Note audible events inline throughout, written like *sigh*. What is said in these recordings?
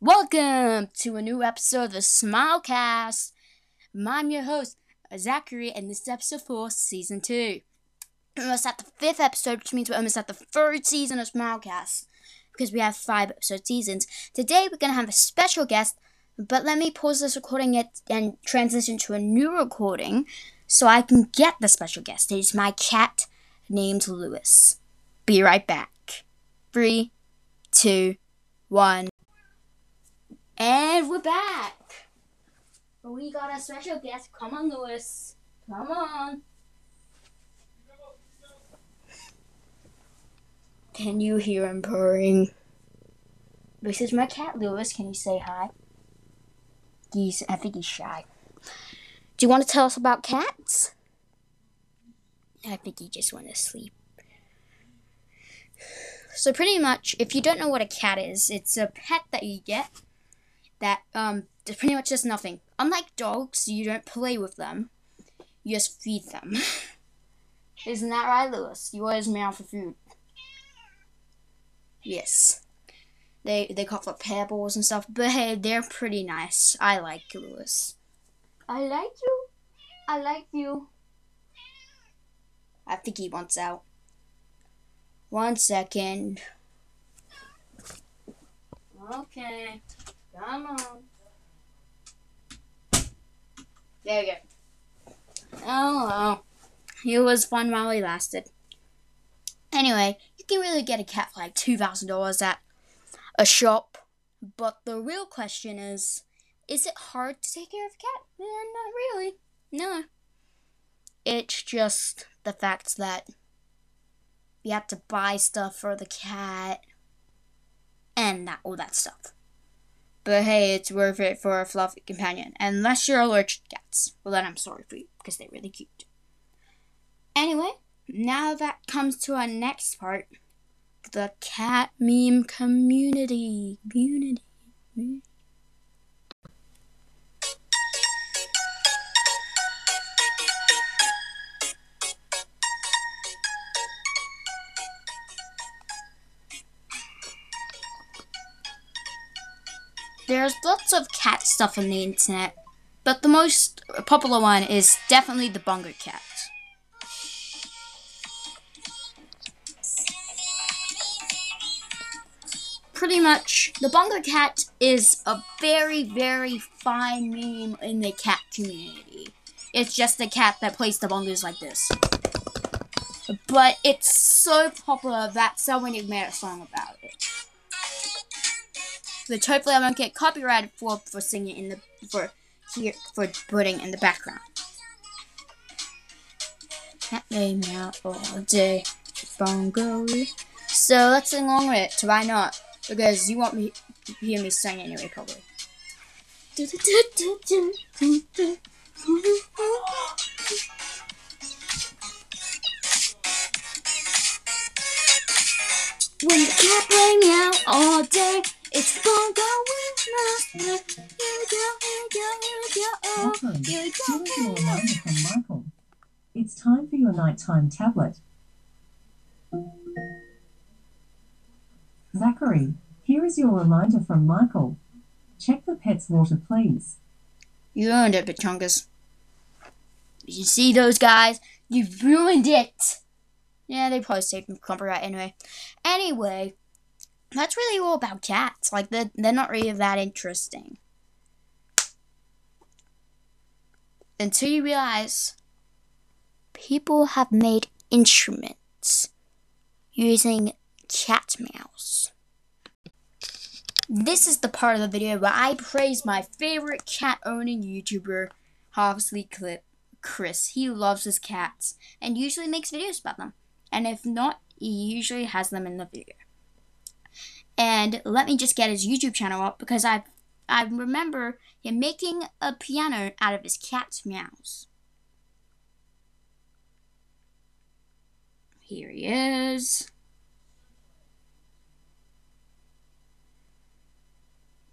Welcome to a new episode of the Smilecast. I'm your host, Zachary, and this is episode 4, season 2. We're almost at the fifth episode, which means we're almost at the third season of Smilecast because we have five episode seasons. Today, we're going to have a special guest, but let me pause this recording it and transition to a new recording so I can get the special guest. It's my cat named Lewis. Be right back. Three, two, one. And we're back. We got a special guest. Come on, Lewis. Come on. Can you hear him purring? This is my cat, Lewis. Can you say hi? He's, I think he's shy. Do you want to tell us about cats? I think he just went to sleep. So pretty much, if you don't know what a cat is, it's a pet that you get that um pretty much does nothing. Unlike dogs, you don't play with them. You just feed them. *laughs* Isn't that right, Lewis? You always meow for food. Yes. They they call for pebbles and stuff, but hey, they're pretty nice. I like Lewis. I like you. I like you. I think he wants out. One second. Okay. Come on. There you go. Oh, well. It was fun while it lasted. Anyway, you can really get a cat for like $2,000 at a shop. But the real question is is it hard to take care of a cat? Eh, not really. No. It's just the fact that you have to buy stuff for the cat and that all that stuff. But hey, it's worth it for a fluffy companion. Unless you're allergic to cats. Well, then I'm sorry for you, because they're really cute. Anyway, now that comes to our next part the cat meme community. Community. There's lots of cat stuff on the internet, but the most popular one is definitely the Bongo cat. Pretty much, the Bongo cat is a very, very fine meme in the cat community. It's just a cat that plays the bongos like this. But it's so popular that someone made a song about it which hopefully I won't get copyrighted for for singing in the for here for putting in the background. Cat name out all day, bongo. So let's sing along with it. Why not? Because you want me to hear me sing anyway, probably. When the cat play meow all day, it's bongo with master. Here we go, here we go, here we go. Oh, Welcome. here we Here's go, your here we go. reminder from Michael. It's time for your nighttime tablet. Zachary, here is your reminder from Michael. Check the pet's water, please. You ruined it, Pachungus. You see those guys? You ruined it. Yeah, they probably saved from copyright anyway. Anyway, that's really all about cats. Like they're they're not really that interesting. Until you realize people have made instruments using cat meows. This is the part of the video where I praise my favorite cat owning YouTuber, Harvestly Clip, Chris. He loves his cats and usually makes videos about them. And if not, he usually has them in the video. And let me just get his YouTube channel up because I I remember him making a piano out of his cat's meows. Here he is.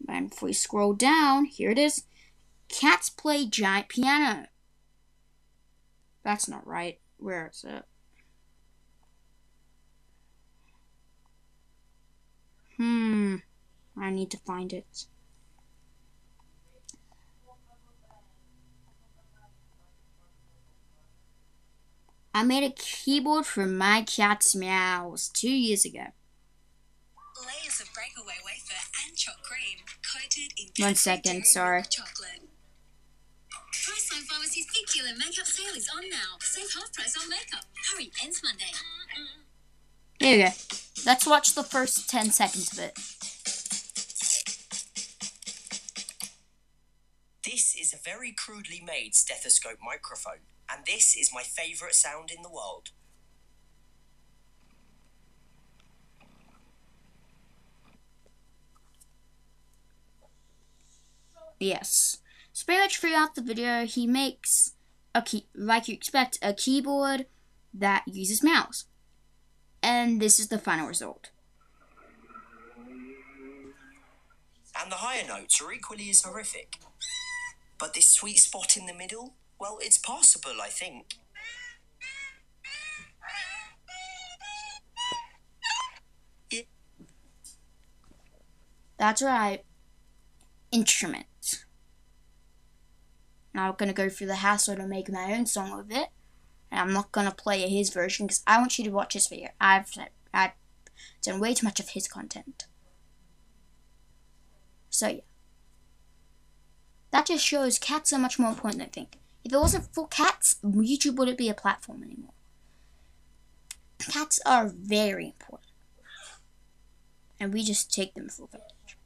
And if we scroll down, here it is. Cats play giant piano. That's not right. Where is it? Hmm. I need to find it. I made a keyboard for my cat's meows two years ago. Layers of breakaway wafer and choc cream coated in One second, sorry. Chocolate. Priceline Pharmacy's big deal and makeup sale is on now. Save half price on makeup. Hurry, ends Monday. There you go. Let's watch the first 10 seconds of it. This is a very crudely made stethoscope microphone, and this is my favourite sound in the world. Yes. So pretty much throughout the video, he makes a key, like you expect, a keyboard that uses mouse. And this is the final result. And the higher notes are equally as horrific. But this sweet spot in the middle, well, it's passable, I think. That's right. Instruments. Now I'm gonna go through the hassle to make my own song with it. And I'm not gonna play his version because I want you to watch this video. I've I've done way too much of his content. So yeah. That just shows cats are much more important than I think. If it wasn't for cats, YouTube wouldn't be a platform anymore. Cats are very important. And we just take them for granted.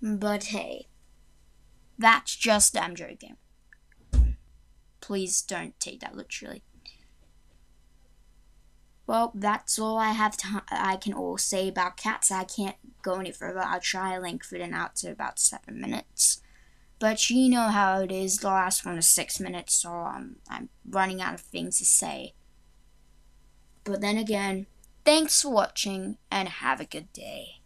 But hey, that's just I'm joking. Please don't take that literally. Well, that's all I have to I can all say about cats. I can't go any further. I'll try lengthen it out to about seven minutes. But you know how it is. The last one is six minutes, so I'm running out of things to say. But then again, thanks for watching and have a good day.